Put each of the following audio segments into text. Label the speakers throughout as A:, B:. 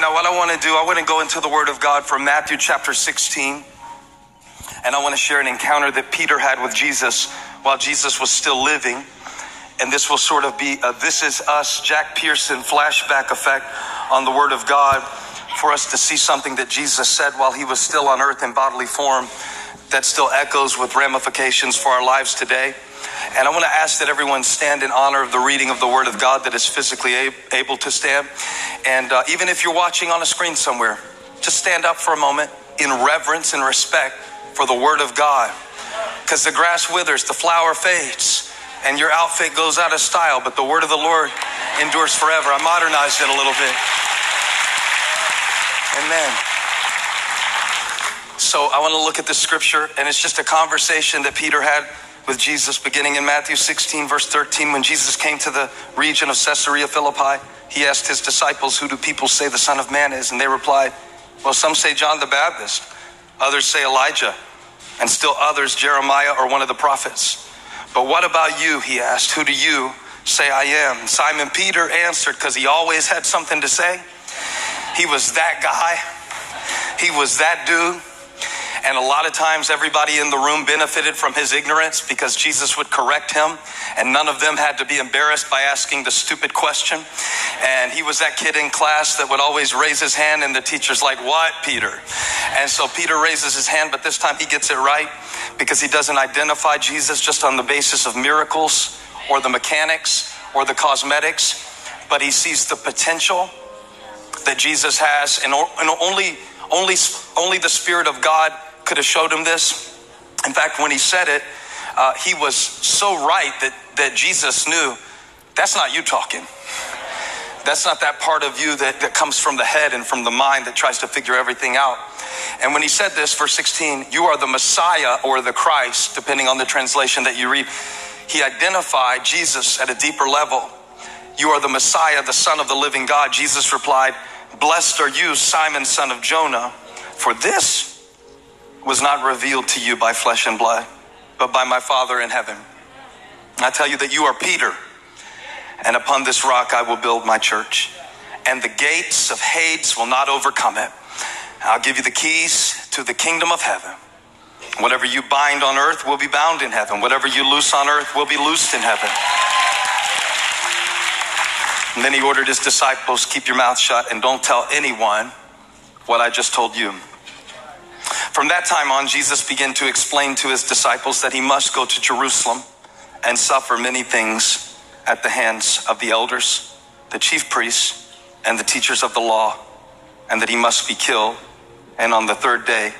A: Now, what I want to do, I want to go into the Word of God from Matthew chapter 16. And I want to share an encounter that Peter had with Jesus while Jesus was still living. And this will sort of be a This Is Us, Jack Pearson flashback effect on the Word of God for us to see something that Jesus said while he was still on earth in bodily form that still echoes with ramifications for our lives today. And I want to ask that everyone stand in honor of the reading of the Word of God that is physically able to stand. And uh, even if you're watching on a screen somewhere, just stand up for a moment in reverence and respect for the Word of God. Because the grass withers, the flower fades, and your outfit goes out of style, but the Word of the Lord endures forever. I modernized it a little bit. Amen. So I want to look at the scripture, and it's just a conversation that Peter had with Jesus beginning in Matthew 16, verse 13. When Jesus came to the region of Caesarea Philippi, he asked his disciples, Who do people say the Son of Man is? And they replied, Well, some say John the Baptist, others say Elijah, and still others Jeremiah or one of the prophets. But what about you? He asked, Who do you say I am? Simon Peter answered, because he always had something to say. He was that guy, he was that dude. And a lot of times, everybody in the room benefited from his ignorance because Jesus would correct him, and none of them had to be embarrassed by asking the stupid question. And he was that kid in class that would always raise his hand, and the teacher's like, What, Peter? And so Peter raises his hand, but this time he gets it right because he doesn't identify Jesus just on the basis of miracles or the mechanics or the cosmetics, but he sees the potential that Jesus has, and only, only, only the Spirit of God could have showed him this. In fact, when he said it, uh, he was so right that, that Jesus knew that's not you talking. That's not that part of you that, that comes from the head and from the mind that tries to figure everything out. And when he said this, verse 16, you are the Messiah or the Christ, depending on the translation that you read, he identified Jesus at a deeper level. You are the Messiah, the Son of the living God. Jesus replied, Blessed are you, Simon, son of Jonah, for this was not revealed to you by flesh and blood, but by my Father in heaven. I tell you that you are Peter, and upon this rock I will build my church, and the gates of Hades will not overcome it. I'll give you the keys to the kingdom of heaven. Whatever you bind on earth will be bound in heaven. Whatever you loose on earth will be loosed in heaven. And then he ordered his disciples, keep your mouth shut and don't tell anyone what I just told you. From that time on, Jesus began to explain to his disciples that he must go to Jerusalem and suffer many things at the hands of the elders, the chief priests, and the teachers of the law, and that he must be killed and on the third day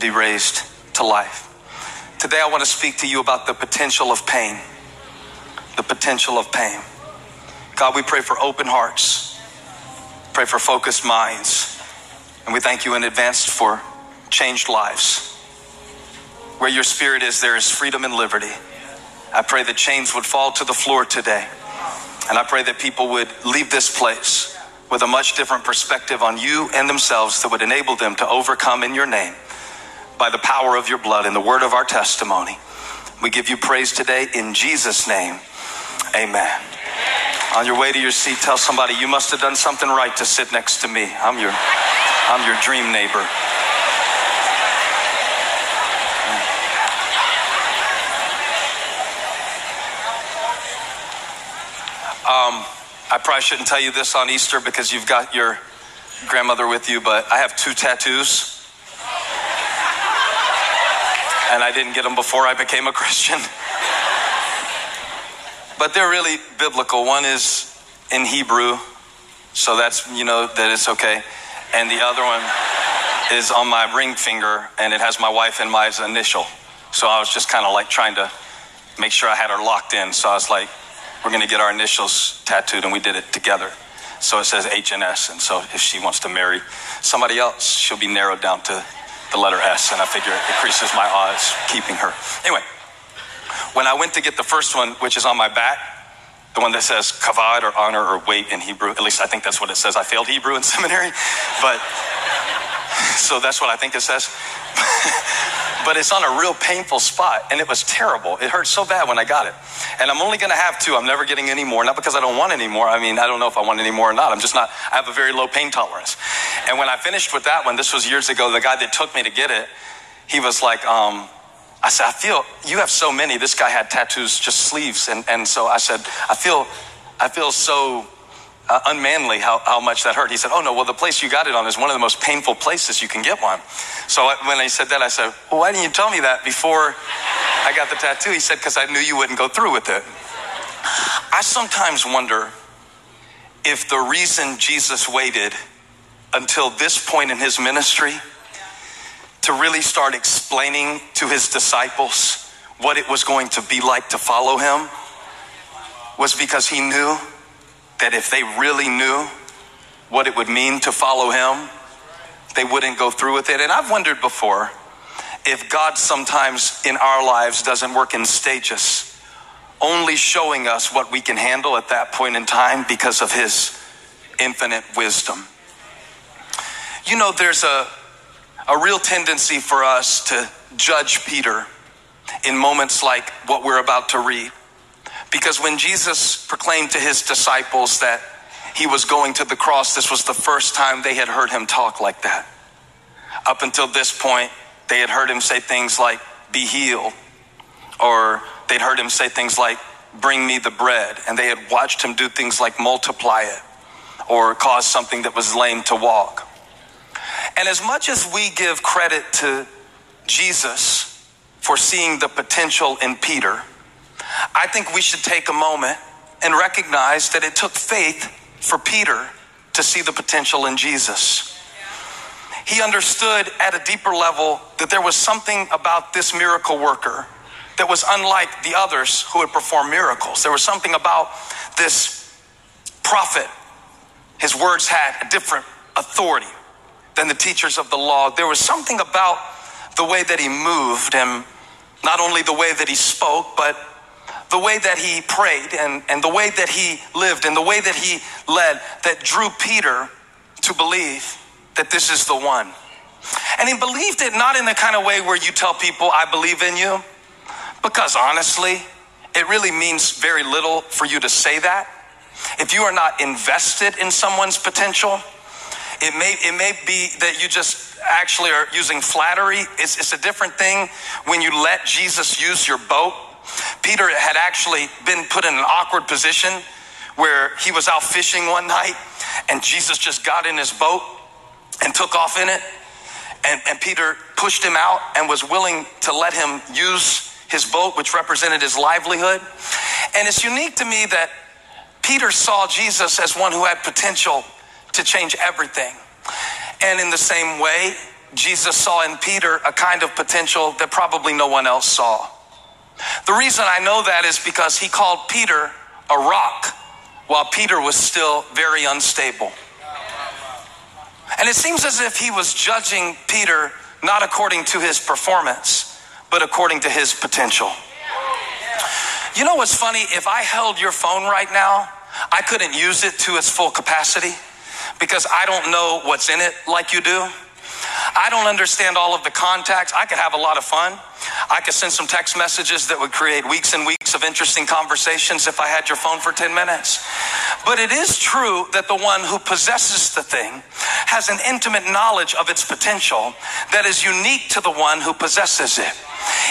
A: be raised to life. Today, I want to speak to you about the potential of pain. The potential of pain. God, we pray for open hearts, pray for focused minds, and we thank you in advance for changed lives. Where your spirit is, there is freedom and liberty. I pray the chains would fall to the floor today. And I pray that people would leave this place with a much different perspective on you and themselves that would enable them to overcome in your name by the power of your blood and the word of our testimony. We give you praise today in Jesus' name. Amen. On your way to your seat, tell somebody you must have done something right to sit next to me. I'm your I'm your dream neighbor. Um, I probably shouldn't tell you this on Easter because you've got your grandmother with you, but I have two tattoos. And I didn't get them before I became a Christian. but they're really biblical. One is in Hebrew, so that's, you know, that it's okay. And the other one is on my ring finger, and it has my wife and my initial. So I was just kind of like trying to make sure I had her locked in. So I was like, we're going to get our initials tattooed, and we did it together. So it says H and S. And so if she wants to marry somebody else, she'll be narrowed down to the letter S. And I figure it increases my odds keeping her. Anyway, when I went to get the first one, which is on my back, the one that says kavod or honor or weight in Hebrew, at least I think that's what it says. I failed Hebrew in seminary, but so that's what I think it says. but it's on a real painful spot, and it was terrible. It hurt so bad when I got it. And I'm only going to have two. I'm never getting any more. Not because I don't want any more. I mean, I don't know if I want any more or not. I'm just not. I have a very low pain tolerance. And when I finished with that one, this was years ago. The guy that took me to get it, he was like, um, I said, I feel you have so many. This guy had tattoos, just sleeves, and and so I said, I feel, I feel so uh, unmanly how, how much that hurt. He said, Oh, no, well, the place you got it on is one of the most painful places you can get one. So I, when he said that, I said, Well, why didn't you tell me that before I got the tattoo? He said, Because I knew you wouldn't go through with it. I sometimes wonder if the reason Jesus waited until this point in his ministry to really start explaining to his disciples what it was going to be like to follow him was because he knew that if they really knew what it would mean to follow him, they wouldn't go through with it. And I've wondered before if God sometimes in our lives doesn't work in stages, only showing us what we can handle at that point in time because of his infinite wisdom. You know, there's a, a real tendency for us to judge Peter in moments like what we're about to read. Because when Jesus proclaimed to his disciples that he was going to the cross, this was the first time they had heard him talk like that. Up until this point, they had heard him say things like, be healed, or they'd heard him say things like, bring me the bread, and they had watched him do things like multiply it, or cause something that was lame to walk. And as much as we give credit to Jesus for seeing the potential in Peter, I think we should take a moment and recognize that it took faith for Peter to see the potential in Jesus. He understood at a deeper level that there was something about this miracle worker that was unlike the others who had performed miracles. There was something about this prophet. His words had a different authority than the teachers of the law. There was something about the way that he moved and not only the way that he spoke, but the way that he prayed and, and the way that he lived and the way that he led that drew Peter to believe that this is the one. And he believed it not in the kind of way where you tell people, I believe in you, because honestly, it really means very little for you to say that. If you are not invested in someone's potential, it may, it may be that you just actually are using flattery. It's, it's a different thing when you let Jesus use your boat Peter had actually been put in an awkward position where he was out fishing one night and Jesus just got in his boat and took off in it. And, and Peter pushed him out and was willing to let him use his boat, which represented his livelihood. And it's unique to me that Peter saw Jesus as one who had potential to change everything. And in the same way, Jesus saw in Peter a kind of potential that probably no one else saw. The reason I know that is because he called Peter a rock while Peter was still very unstable. And it seems as if he was judging Peter not according to his performance, but according to his potential. You know what's funny? If I held your phone right now, I couldn't use it to its full capacity because I don't know what's in it like you do. I don't understand all of the contacts. I could have a lot of fun. I could send some text messages that would create weeks and weeks of interesting conversations if I had your phone for 10 minutes. But it is true that the one who possesses the thing has an intimate knowledge of its potential that is unique to the one who possesses it.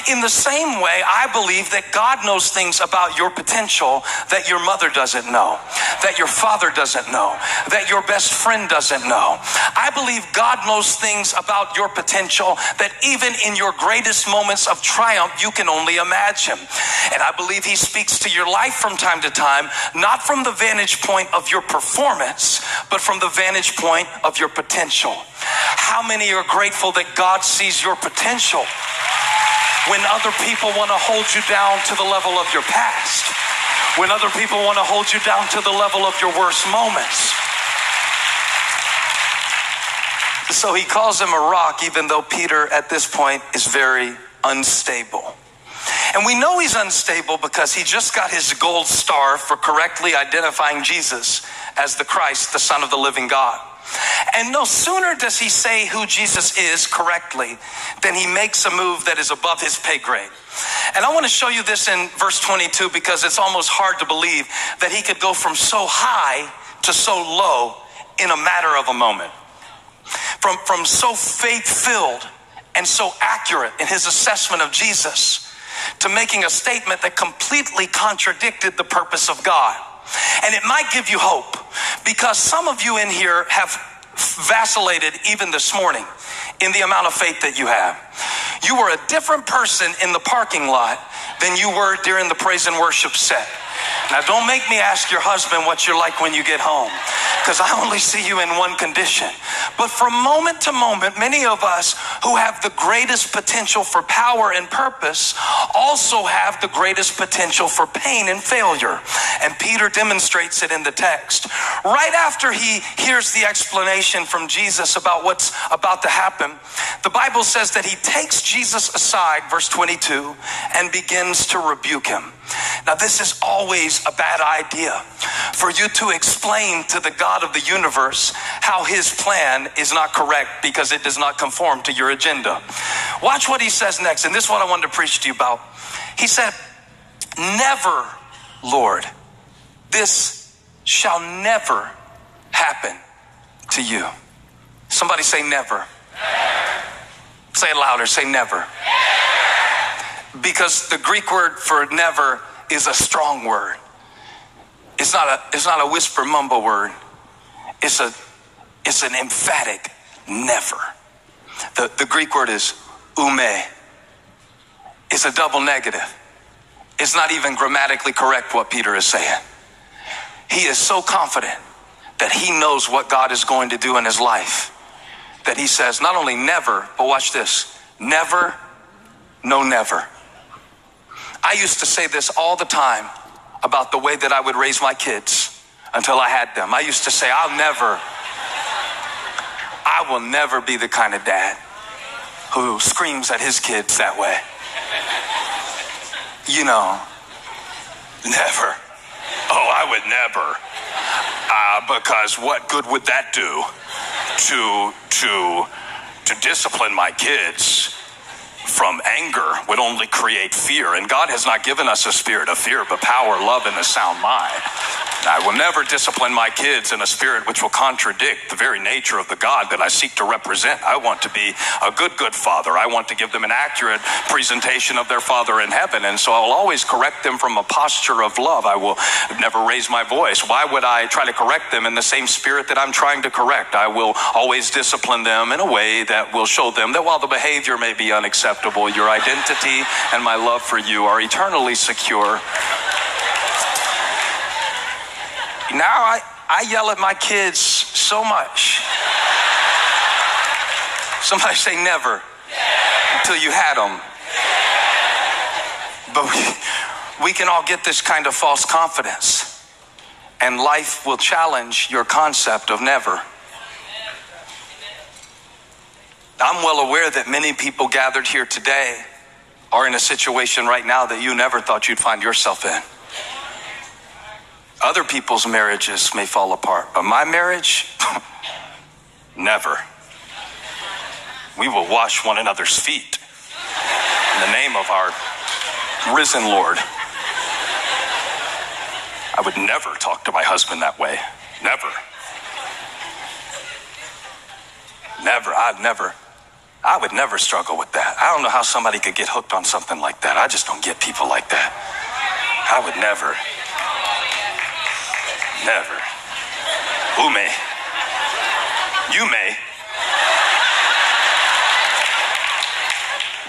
A: In the same way, I believe that God knows things about your potential that your mother doesn't know, that your father doesn't know, that your best friend doesn't know. I believe God knows things about your potential that even in your greatest moments of triumph, you can only imagine. And I believe He speaks to your life from time to time, not from the vantage point of your performance, but from the vantage point of your potential. How many are grateful that God sees your potential? when other people want to hold you down to the level of your past, when other people want to hold you down to the level of your worst moments. So he calls him a rock, even though Peter at this point is very unstable. And we know he's unstable because he just got his gold star for correctly identifying Jesus as the Christ, the Son of the living God. And no sooner does he say who Jesus is correctly than he makes a move that is above his pay grade. And I want to show you this in verse 22 because it's almost hard to believe that he could go from so high to so low in a matter of a moment. From, from so faith filled and so accurate in his assessment of Jesus to making a statement that completely contradicted the purpose of God. And it might give you hope because some of you in here have vacillated even this morning in the amount of faith that you have. You were a different person in the parking lot than you were during the praise and worship set. Now, don't make me ask your husband what you're like when you get home, because I only see you in one condition. But from moment to moment, many of us who have the greatest potential for power and purpose also have the greatest potential for pain and failure. And Peter demonstrates it in the text. Right after he hears the explanation from Jesus about what's about to happen, the Bible says that he takes Jesus aside, verse 22, and begins to rebuke him. Now, this is always a bad idea for you to explain to the God of the universe how his plan is not correct because it does not conform to your agenda. Watch what he says next, and this is what I wanted to preach to you about. He said, Never, Lord, this shall never happen to you. Somebody say never. Say it louder, say never. never because the Greek word for never is a strong word. It's not a, it's not a whisper mumble word. It's a, it's an emphatic never. The, the Greek word is ume. It's a double negative. It's not even grammatically correct what Peter is saying. He is so confident that he knows what God is going to do in his life that he says, not only never, but watch this never, no, never. I used to say this all the time about the way that I would raise my kids until I had them. I used to say, I'll never, I will never be the kind of dad who screams at his kids that way. You know, never. Oh, I would never. Uh, because what good would that do to to to discipline my kids from anger would only create fear. And God has not given us a spirit of fear, but power, love, and a sound mind. I will never discipline my kids in a spirit which will contradict the very nature of the God that I seek to represent. I want to be a good, good father. I want to give them an accurate presentation of their father in heaven. And so I'll always correct them from a posture of love. I will never raise my voice. Why would I try to correct them in the same spirit that I'm trying to correct? I will always discipline them in a way that will show them that while the behavior may be unacceptable, your identity and my love for you are eternally secure. Now I, I yell at my kids so much. Somebody say never, until you had them. But we, we can all get this kind of false confidence, and life will challenge your concept of never. I'm well aware that many people gathered here today are in a situation right now that you never thought you'd find yourself in. Other people's marriages may fall apart, but my marriage, never. We will wash one another's feet in the name of our risen Lord. I would never talk to my husband that way. Never. Never. I'd never. I would never struggle with that. I don't know how somebody could get hooked on something like that. I just don't get people like that. I would never. Never. Who may? You may.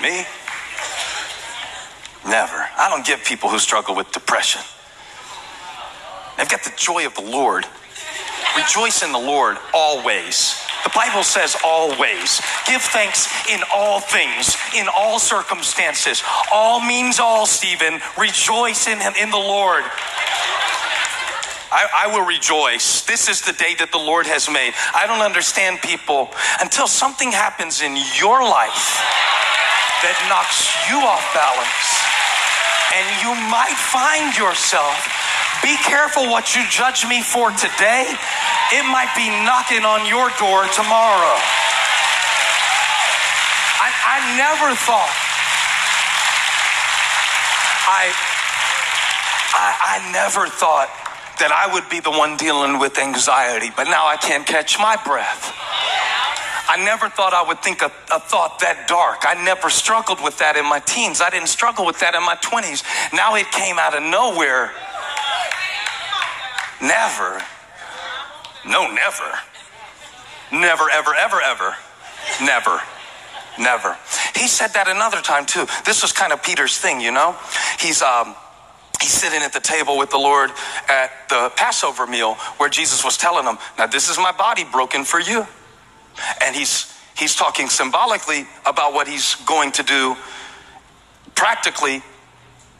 A: Me? Never. I don't get people who struggle with depression. They've got the joy of the Lord. Rejoice in the Lord always. The Bible says always. Give thanks in all things, in all circumstances. All means all, Stephen. Rejoice in, him, in the Lord. I, I, will rejoice. This is the day that the Lord has made. I don't understand people until something happens in your life that knocks you off balance. And you might find yourself Be careful what you judge me for today. It might be knocking on your door tomorrow. I, I never thought I, I I never thought that I would be the one dealing with anxiety, but now I can't catch my breath. I never thought I would think a, a, thought that dark. I never struggled with that in my teens. I didn't struggle with that in my 20s. Now it came out of nowhere. Never. No, never. Never, ever, ever, ever. Never. Never. He said that another time too. This was kind of Peter's thing, you know? He's, um, he's sitting at the table with the Lord at the Passover meal where Jesus was telling him, Now, this is my body broken for you. And he's he's talking symbolically about what he's going to do practically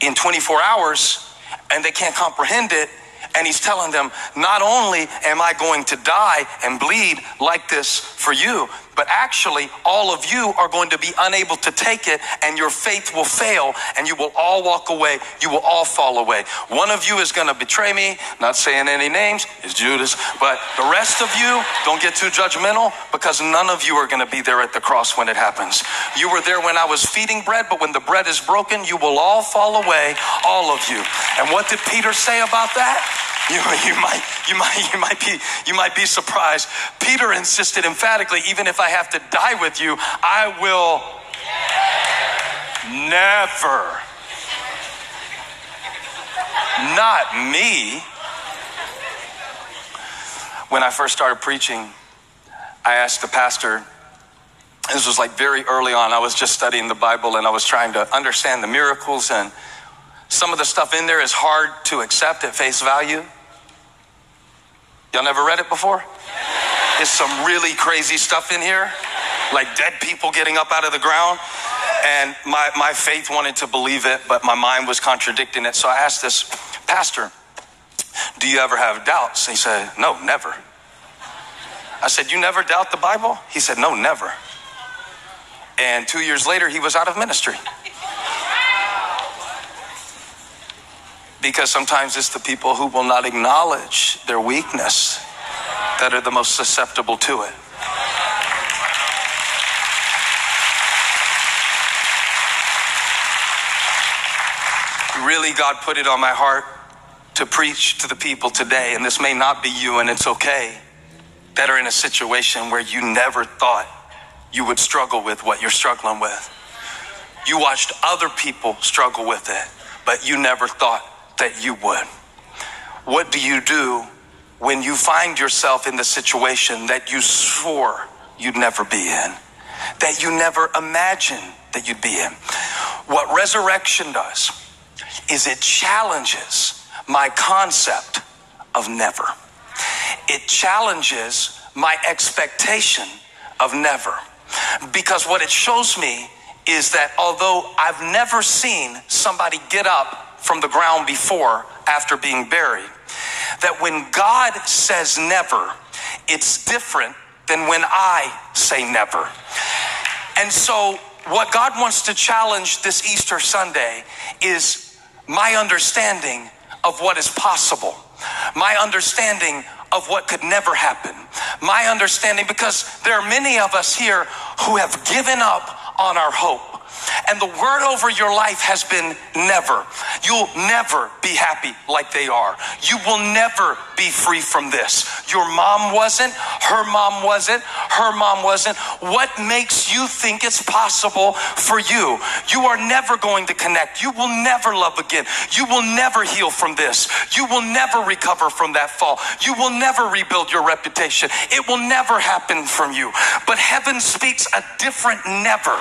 A: in 24 hours and they can't comprehend it and he's telling them, not only am I going to die and bleed like this for you, but actually all of you are going to be unable to take it and your faith will fail and you will all walk away. You will all fall away. One of you is going to betray me, not saying any names, is Judas, but the rest of you, don't get too judgmental because none of you are going to be there at the cross when it happens. You were there when I was feeding bread, but when the bread is broken, you will all fall away, all of you. And what did Peter say about that? You, you might you might you might be you might be surprised. Peter insisted emphatically, even if I have to die with you, I will never. Not me. When I first started preaching, I asked the pastor, this was like very early on. I was just studying the Bible and I was trying to understand the miracles, and some of the stuff in there is hard to accept at face value. Y'all never read it before? There's some really crazy stuff in here, like dead people getting up out of the ground. And my, my faith wanted to believe it, but my mind was contradicting it. So I asked this pastor, Do you ever have doubts? He said, No, never. I said, You never doubt the Bible? He said, No, never. And two years later, he was out of ministry. Because sometimes it's the people who will not acknowledge their weakness that are the most susceptible to it. Really, God put it on my heart to preach to the people today, and this may not be you, and it's okay, that are in a situation where you never thought you would struggle with what you're struggling with. You watched other people struggle with it, but you never thought that you would. What do you do when you find yourself in the situation that you swore you'd never be in, that you never imagined that you'd be in? What resurrection does is it challenges my concept of never. It challenges my expectation of never. Because what it shows me is that although I've never seen somebody get up from the ground before after being buried. That when God says never, it's different than when I say never. And so, what God wants to challenge this Easter Sunday is my understanding of what is possible, my understanding of what could never happen, my understanding, because there are many of us here who have given up on our hope. And the word over your life has been never. You'll never be happy like they are. You will never be free from this. Your mom wasn't, her mom wasn't, her mom wasn't. What makes you think it's possible for you? You are never going to connect. You will never love again. You will never heal from this. You will never recover from that fall. You will never rebuild your reputation. It will never happen from you. But heaven speaks a different never.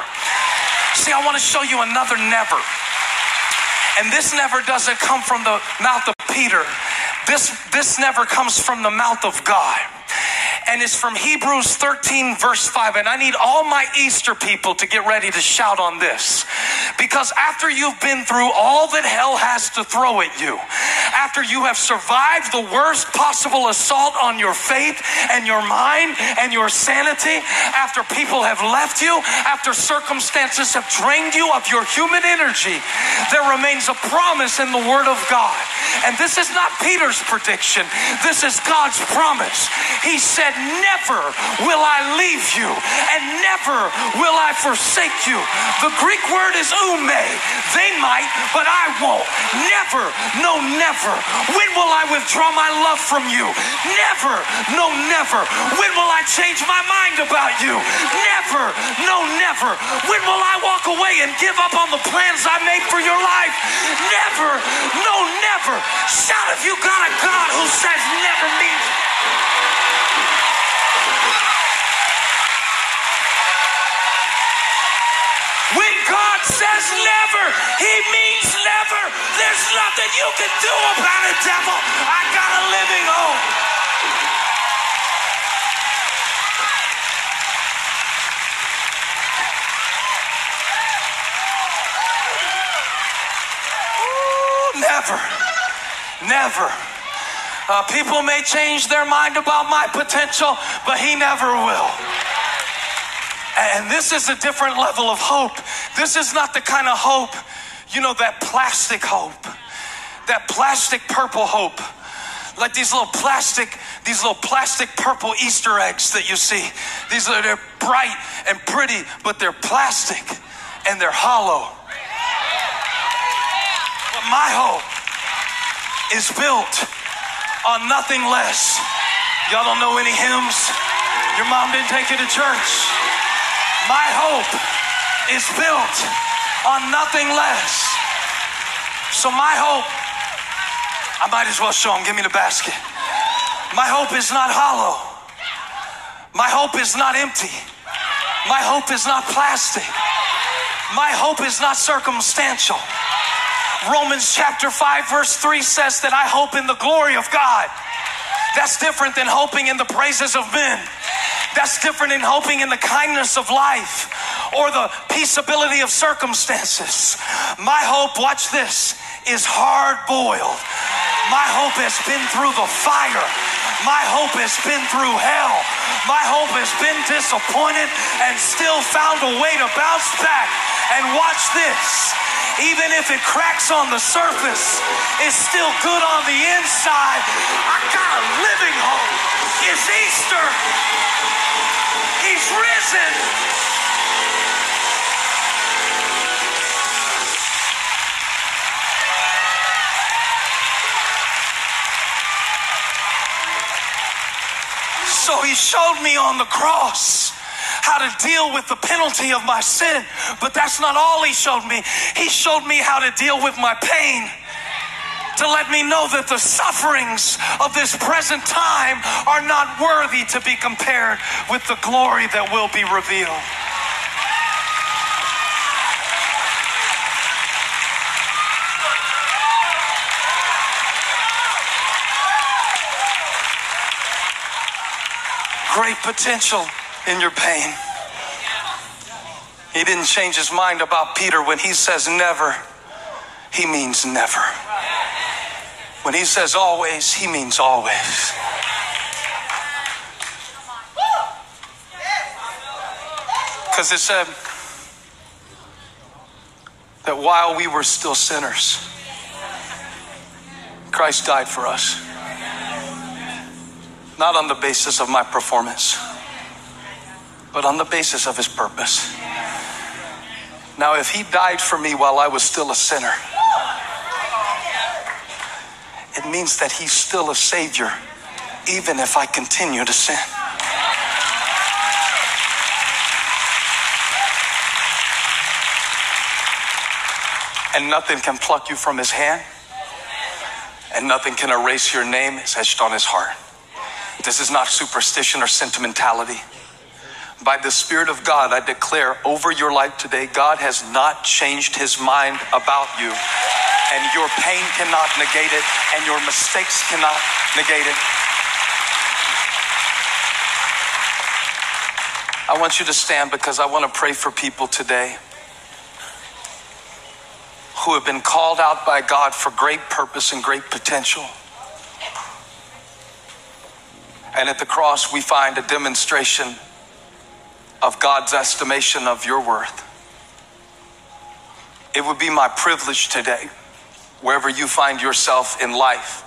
A: See, I want to show you another never. And this never doesn't come from the mouth of Peter. This, this never comes from the mouth of God. And it's from Hebrews 13, verse 5. And I need all my Easter people to get ready to shout on this. Because after you've been through all that hell has to throw at you, after you have survived the worst possible assault on your faith and your mind and your sanity, after people have left you, after circumstances have drained you of your human energy, there remains a promise in the Word of God. And this is not Peter's prediction, this is God's promise. He said, Never will I leave you, and never will I forsake you. The Greek word is ume. They might, but I won't. Never, no, never. When will I withdraw my love from you? Never, no, never. When will I change my mind about you? Never, no, never. When will I walk away and give up on the plans I made for your life? Never, no, never. Shout if you got a God who says never means says never, He means never. There's nothing you can do about it, devil. I got a living hope. never, never. Uh, people may change their mind about my potential, but he never will. And this is a different level of hope. This is not the kind of hope, you know, that plastic hope, that plastic purple hope. Like these little plastic, these little plastic purple Easter eggs that you see. These are they're bright and pretty, but they're plastic and they're hollow. But my hope is built on nothing less. Y'all don't know any hymns? Your mom didn't take you to church. My hope is built on nothing less. So my hope, I might as well show them. Give me the basket. My hope is not hollow. My hope is not empty. My hope is not plastic. My hope is not circumstantial. Romans chapter 5, verse 3 says that I hope in the glory of God. That's different than hoping in the praises of men. That's different than hoping in the kindness of life or the peaceability of circumstances. My hope, watch this, is hard boiled. My hope has been through the fire. My hope has been through hell. My hope has been disappointed and still found a way to bounce back. And watch this even if it cracks on the surface, it's still good on the inside. I got a living hope. It's Easter. He's risen. He showed me on the cross how to deal with the penalty of my sin. But that's not all he showed me. He showed me how to deal with my pain to let me know that the sufferings of this present time are not worthy to be compared with the glory that will be revealed. Great potential in your pain. He didn't change his mind about Peter when he says never, he means never. When he says always, he means always. Because it said that while we were still sinners, Christ died for us. Not on the basis of my performance but on the basis of his purpose. Now, if he died for me while I was still a sinner, it means that he's still a savior, even if I continue to sin. And nothing can pluck you from his hand, and nothing can erase your name. It's etched on his heart. This is not superstition or sentimentality by the Spirit of God, I declare over your life today, God has not changed his mind about you. And your pain cannot negate it, and your mistakes cannot negate it. I want you to stand because I want to pray for people today who have been called out by God for great purpose and great potential. And at the cross, we find a demonstration of God's estimation of your worth. It would be my privilege today, wherever you find yourself in life,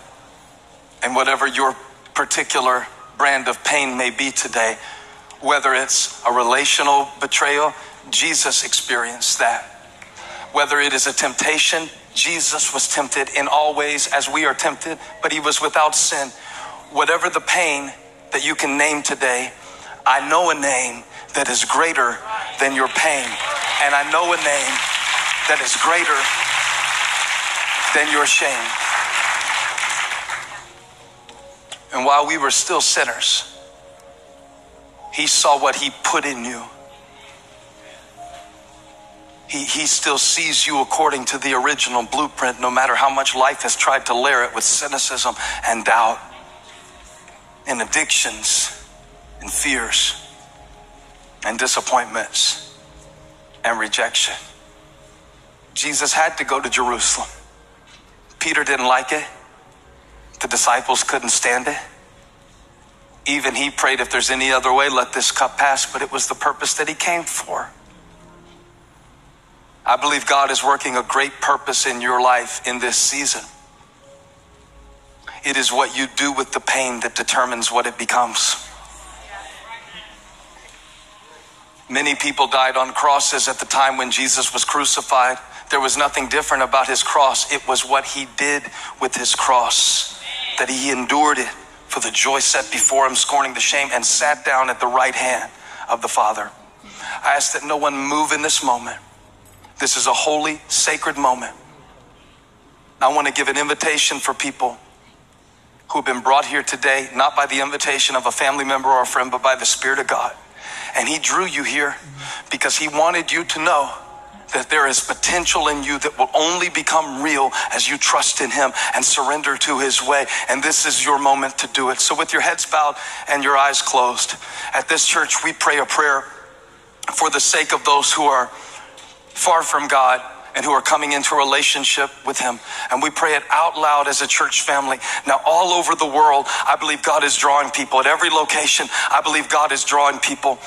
A: and whatever your particular brand of pain may be today, whether it's a relational betrayal, Jesus experienced that. Whether it is a temptation, Jesus was tempted in all ways as we are tempted, but he was without sin. Whatever the pain that you can name today, I know a name that is greater than your pain. And I know a name that is greater than your shame. And while we were still sinners, he saw what he put in you. He, he still sees you according to the original blueprint, no matter how much life has tried to layer it with cynicism and doubt and addictions and fears and disappointments and rejection. Jesus had to go to Jerusalem. Peter didn't like it. The disciples couldn't stand it. Even he prayed, if there's any other way, let this cup pass, but it was the purpose that he came for. I believe God is working a great purpose in your life in this season. It is what you do with the pain that determines what it becomes. Many people died on crosses at the time when Jesus was crucified. There was nothing different about his cross. It was what he did with his cross, that he endured it for the joy set before him, scorning the shame, and sat down at the right hand of the Father. I ask that no one move in this moment. This is a holy, sacred moment. I want to give an invitation for people who have been brought here today, not by the invitation of a family member or a friend, but by the Spirit of God. And He drew you here because He wanted you to know that there is potential in you that will only become real as you trust in Him and surrender to His way. And this is your moment to do it. So, with your heads bowed and your eyes closed, at this church, we pray a prayer for the sake of those who are far from God and who are coming into a relationship with Him. And we pray it out loud as a church family. Now, all over the world, I believe God is drawing people. At every location, I believe God is drawing people.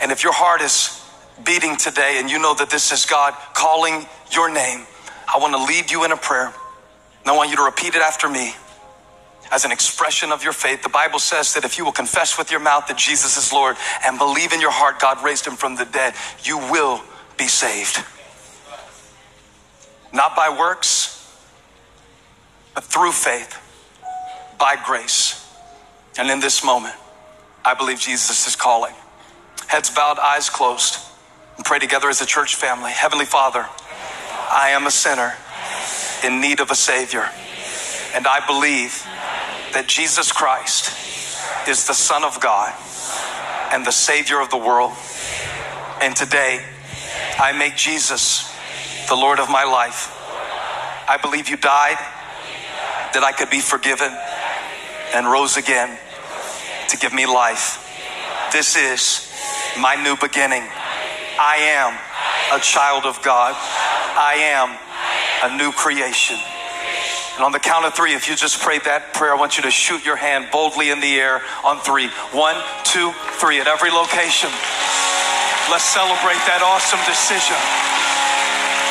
A: And if your heart is beating today and you know that this is God calling your name, I want to lead you in a prayer. And I want you to repeat it after me as an expression of your faith. The Bible says that if you will confess with your mouth that Jesus is Lord and believe in your heart God raised him from the dead, you will be saved. Not by works, but through faith, by grace. And in this moment, I believe Jesus is calling. Heads bowed, eyes closed, and pray together as a church family. Heavenly Father, I am a sinner in need of a Savior, and I believe that Jesus Christ is the Son of God and the Savior of the world. And today, I make Jesus the Lord of my life. I believe you died that I could be forgiven and rose again to give me life. This is my new beginning. I am a child of God. I am a new creation. And on the count of three, if you just prayed that prayer, I want you to shoot your hand boldly in the air on three. One, two, three. At every location. Let's celebrate that awesome decision.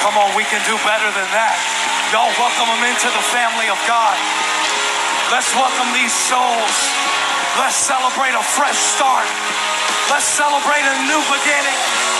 A: Come on, we can do better than that. Y'all welcome them into the family of God. Let's welcome these souls. Let's celebrate a fresh start. Let's celebrate a new beginning.